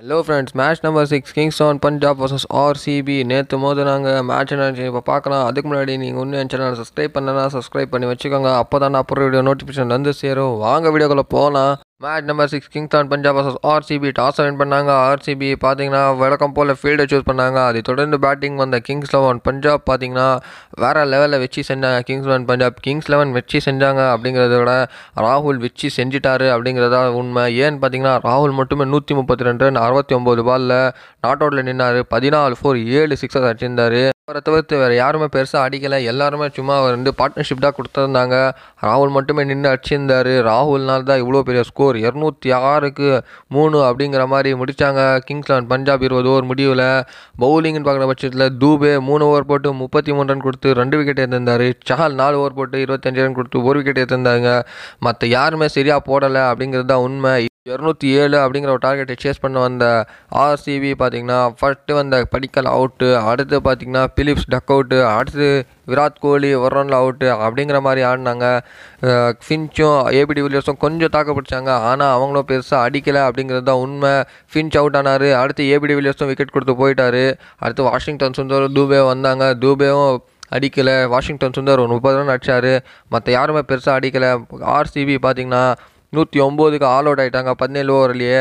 Hello friends match number six Kings on Punjab versus RCB நேற்று மோது நாங்கள் match என்ன இப்போ பார்க்கலாம் அதுக்கு முன்னாடி நீங்கள் இன்னும் என் சேனல் சப்ஸ்கிரைப் பண்ணனா சப்ஸ்கிரைப் பண்ணி வச்சுக்கோங்க. அப்போ தான் நான் அப்புறம் வீடியோ நோட்டிஃபிகேஷன் வந்து சேரும். வாங்க வீடியோக்குள்ளே போகலாம் match number six Kings on Punjab versus RCB toss win பண்ணாங்க. ஆர்சிபி பார்த்தீங்கன்னா வழக்கம் போல் ஃபீல்டை சூஸ் பண்ணாங்க. அதை தொடர்ந்து பேட்டிங் வந்த கிங்ஸ் லெவன் பஞ்சாப் பார்த்தீங்கன்னா வேறு லெவலில் வச்சு செஞ்சாங்க. Kings eleven Punjab Kings eleven வச்சு செஞ்சாங்க அப்படிங்கிறத விட ராகுல் வெச்சி செஞ்சிட்டாரு அப்படிங்கிறதா உண்மை. ஏன்னு பார்த்தீங்கன்னா ராகுல் மட்டுமே நூற்றி முப்பத்தி ரெண்டு ரன் அறுபத்தி ஒம்பது பாலில் நாட் அவுட்டில் நின்னார். பதினாலு ஃபோர் ஏழு சிக்ஸஸ் அடிச்சிருந்தார். அவரை தவிர்த்து வேறு யாருமே பெருசாக அடிக்கலை. எல்லாருமே சும்மா ரெண்டு பார்ட்னர்ஷிப் தான் கொடுத்துருந்தாங்க. ராகுல் மட்டுமே நின்று அடிச்சிருந்தார். ராகுல்னால தான் இவ்வளோ பெரிய ஸ்கோர் இரநூத்தி ஆறுக்கு மூணு அப்படிங்கிற மாதிரி முடித்தாங்க கிங்ஸ் லெவன் பஞ்சாப் இருபது ஓவர் முடிவில். பவுலிங்னு பார்க்குற பட்சத்தில் தூபே மூணு ஓவர் போட்டு முப்பத்தி மூணு ரன் கொடுத்து ரெண்டு விக்கெட் எடுத்திருந்தார். சஹால் நாலு ஓவர் போட்டு இருபத்தஞ்சு ரன் கொடுத்து ஒரு விக்கெட் எடுத்திருந்தாங்க. மற்ற யாருமே சரியாக போடலை அப்படிங்கிறது தான் உண்மை. இரநூத்தி ஏழு அப்படிங்கிற ஒரு டார்கெட்டை சேஸ் பண்ண வந்த ஆர்சிபி பார்த்திங்கன்னா ஃபஸ்ட்டு வந்த படிக்கல் அவுட்டு அடுத்து பார்த்தீங்கன்னா பிலிப்ஸ் டக் அவுட்டு அடுத்து விராட் கோலி ஒரு ரனில் அவுட்டு அப்படிங்கிற மாதிரி ஆடினாங்க. ஃபின்ச்சும் ஏபிடி வில்லியர்ஸும் கொஞ்சம் தாக்கப்பிடிச்சாங்க ஆனால் அவங்களும் பெருசாக அடிக்கலை அப்படிங்கிறது தான் உண்மை. ஃபின்ச் அவுட் ஆனார். அடுத்து ஏபிடி வில்லியர்ஸும் விக்கெட் கொடுத்து போயிட்டாரு. அடுத்து வாஷிங்டன் சுந்தர் தூபே வந்தாங்க. தூபேவும் அடிக்கலை. வாஷிங்டன் சுந்தர் ஒரு முப்பது ரன் அடித்தார் மற்ற யாருமே பெருசாக அடிக்கலை. ஆர்சிபி பார்த்திங்கன்னா நூற்றி ஒம்போதுக்கு ஆல் அவுட் ஆகிட்டாங்க பதினேழு ஓவர்லேயே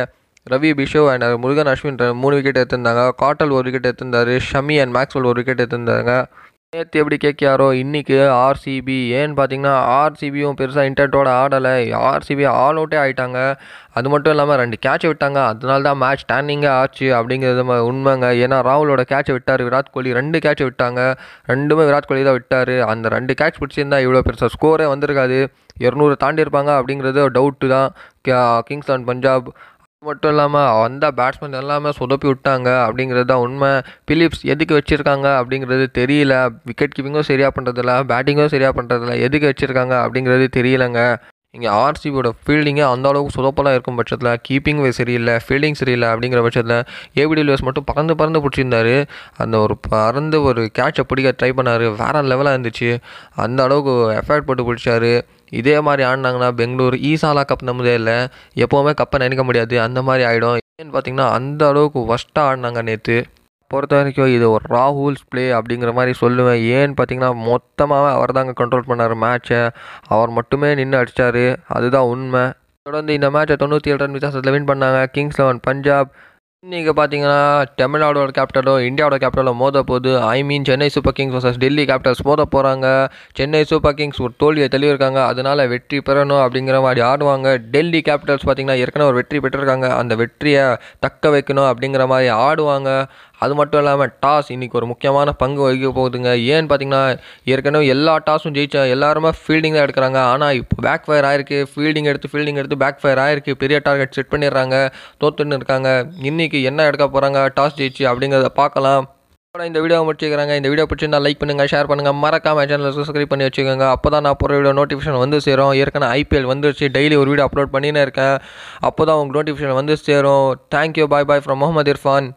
ரவி பிஷோ அண்ட் முருகன் அஸ்வின் மூணு விக்கெட் எடுத்திருந்தாங்க. காட்டல் ஒரு விக்கெட் எடுத்திருந்தாரு. ஷமி அண்ட் மேக்ஸ்வெல் ஒரு விக்கெட் எடுத்திருந்தாங்க. நேற்று எப்படி கேட்கியாரோ இன்றைக்கி ஆர்சிபி ஏன்னு பார்த்தீங்கன்னா ஆர்சிபியும் பெருசாக இன்டர்டோட ஆடலை. ஆர்சிபி ஆல் அவுட்டே ஆகிட்டாங்க அது மட்டும் இல்லாமல் ரெண்டு கேட்ச் விட்டாங்க. அதனால தான் மேட்ச் ஸ்டாண்டிங்கே ஆச்சு அப்படிங்கிறது உண்மைங்க. ஏன்னா ராகுலோட கேட்சை விட்டார். விராட் கோலி ரெண்டு கேட்ச் விட்டாங்க. ரெண்டுமே விராட் கோலி தான் விட்டார். அந்த ரெண்டு கேட்ச் பிடிச்சிருந்தா இவ்வளோ பெருசாக ஸ்கோரே வந்திருக்காது. இரநூறு தாண்டி இருப்பாங்க அப்படிங்கிறது டவுட்டு தான். கிங்ஸ் அண்ட் பஞ்சாப் மட்டும் இல்லாமல் வந்த பேட்ஸ்மேன் எல்லாமே சொதப்பி விட்டாங்க அப்படிங்கிறது தான் உண்மை. பிலிப்ஸ் எதுக்கு வச்சுருக்காங்க அப்படிங்கிறது தெரியல. விக்கெட் கீப்பிங்கும் சரியாக பண்ணுறதில்ல பேட்டிங்கும் சரியாக பண்ணுறதில்ல எதுக்கு வச்சுருக்காங்க அப்படிங்கிறது தெரியலங்க. இங்கே ஆர்சிபியோட ஃபீல்டிங்கே அந்த அளவுக்கு சொதப்பெல்லாம் இருக்கும் பட்சத்தில் கீப்பிங் சரியில்லை ஃபீல்டிங் சரியில்லை அப்படிங்கிற பட்சத்தில் ஏபிடி லியோஸ் மட்டும் பறந்து பறந்து பிடிச்சிருந்தாரு. அந்த ஒரு பறந்து ஒரு கேட்சை பிடிக்க ட்ரை பண்ணார். வேறு லெவலாக இருந்துச்சு. அந்த அளவுக்கு எஃபர்ட் போட்டு பிடிச்சாரு. இதே மாதிரி ஆடினாங்கன்னா பெங்களூர் ஈசாலா கப் நம்மதே இல்லை. எப்போவுமே கப்பை நினைக்க முடியாது. அந்த மாதிரி ஆகிடும் ஏன்னு பார்த்தீங்கன்னா அந்த அளவுக்கு ஒஸ்ட்டாக ஆடினாங்க நேற்று பொறுத்த வரைக்கும் இது ஒரு ராகுல்ஸ் ப்ளே அப்படிங்கிற மாதிரி சொல்லுவேன். ஏன்னு பார்த்தீங்கன்னா மொத்தமாகவே அவர் தாங்க கண்ட்ரோல் பண்ணார் மேட்ச்சை அவர் மட்டுமே நின்று அடித்தார் அதுதான் உண்மை. தொடர்ந்து இந்த மேட்சை தொண்ணூற்றி ஏழு ரன் வித்தியாசத்தில் வின் பண்ணாங்க. கிங்ஸ் லெவன் பஞ்சாப் இன்றைக்கி பார்த்தீங்கன்னா தமிழ்நாடோட கேபிட்டலோ இந்தியாவோட கேபிட்டலோ மோத போகுது I mean Chennai Super Kings versus Delhi Capitals மோத போகிறாங்க சென்னை சூப்பர் கிங்ஸ் ஒரு தோல்வியை தெளிவிருக்காங்க அதனால் வெற்றி பெறணும் அப்படிங்கிற மாதிரி ஆடுவாங்க. டெல்லி கேபிட்டல்ஸ் பார்த்தீங்கன்னா ஏற்கனவே ஒரு வெற்றி பெற்றிருக்காங்க. அந்த வெற்றியை தக்க வைக்கணும் அப்படிங்கிற மாதிரி ஆடுவாங்க. அது மட்டும் இல்லாமல் டாஸ் இன்றைக்கி ஒரு முக்கியமான பங்கு வகிக்க போகுதுங்க. ஏன்னு பார்த்தீங்கன்னா ஏற்கனவே எல்லா டாஸும் ஜெயிச்சா எல்லாருமே ஃபீல்டிங் தான் எடுக்கிறாங்க. ஆனால் இப்போ பேக் ஃபயர் ஆயிருக்கு. ஃபீல்டிங் எடுத்து ஃபீல்டிங் எடுத்து பேக் ஃபயர் ஆயிருக்கு. பெரிய டார்கெட் செட் பண்ணிடுறாங்க. தோத்துன்னு இருக்காங்க. இன்றைக்கி என்ன எடுக்க போகிறாங்க டாஸ் ஜெயிச்சு அப்படிங்கிறத பார்க்கலாம். இந்த வீடியோ முடிச்சுக்கிறாங்க. இந்த வீடியோ பிடிச்சிருந்தா லைக் பண்ணுங்கள் ஷேர் பண்ணுங்கள் மறக்காம சேனலை சப்ஸ்கிரைப் பண்ணி வச்சுக்கோங்க. அப்போ தான் நான் போகிற வீடியோ நோட்டிஃபிகேஷன் வந்து சேரும். ஏற்கனவே ஐபிஎல் வந்துருச்சு. டெய்லி ஒரு வீடியோ அப்லோட் பண்ணினே இருக்கேன். அப்போ தான் உங்களுக்கு நோட்டிஃபிகேஷன் வந்து சேரும். Thank you bye bye from Mohammed Irfan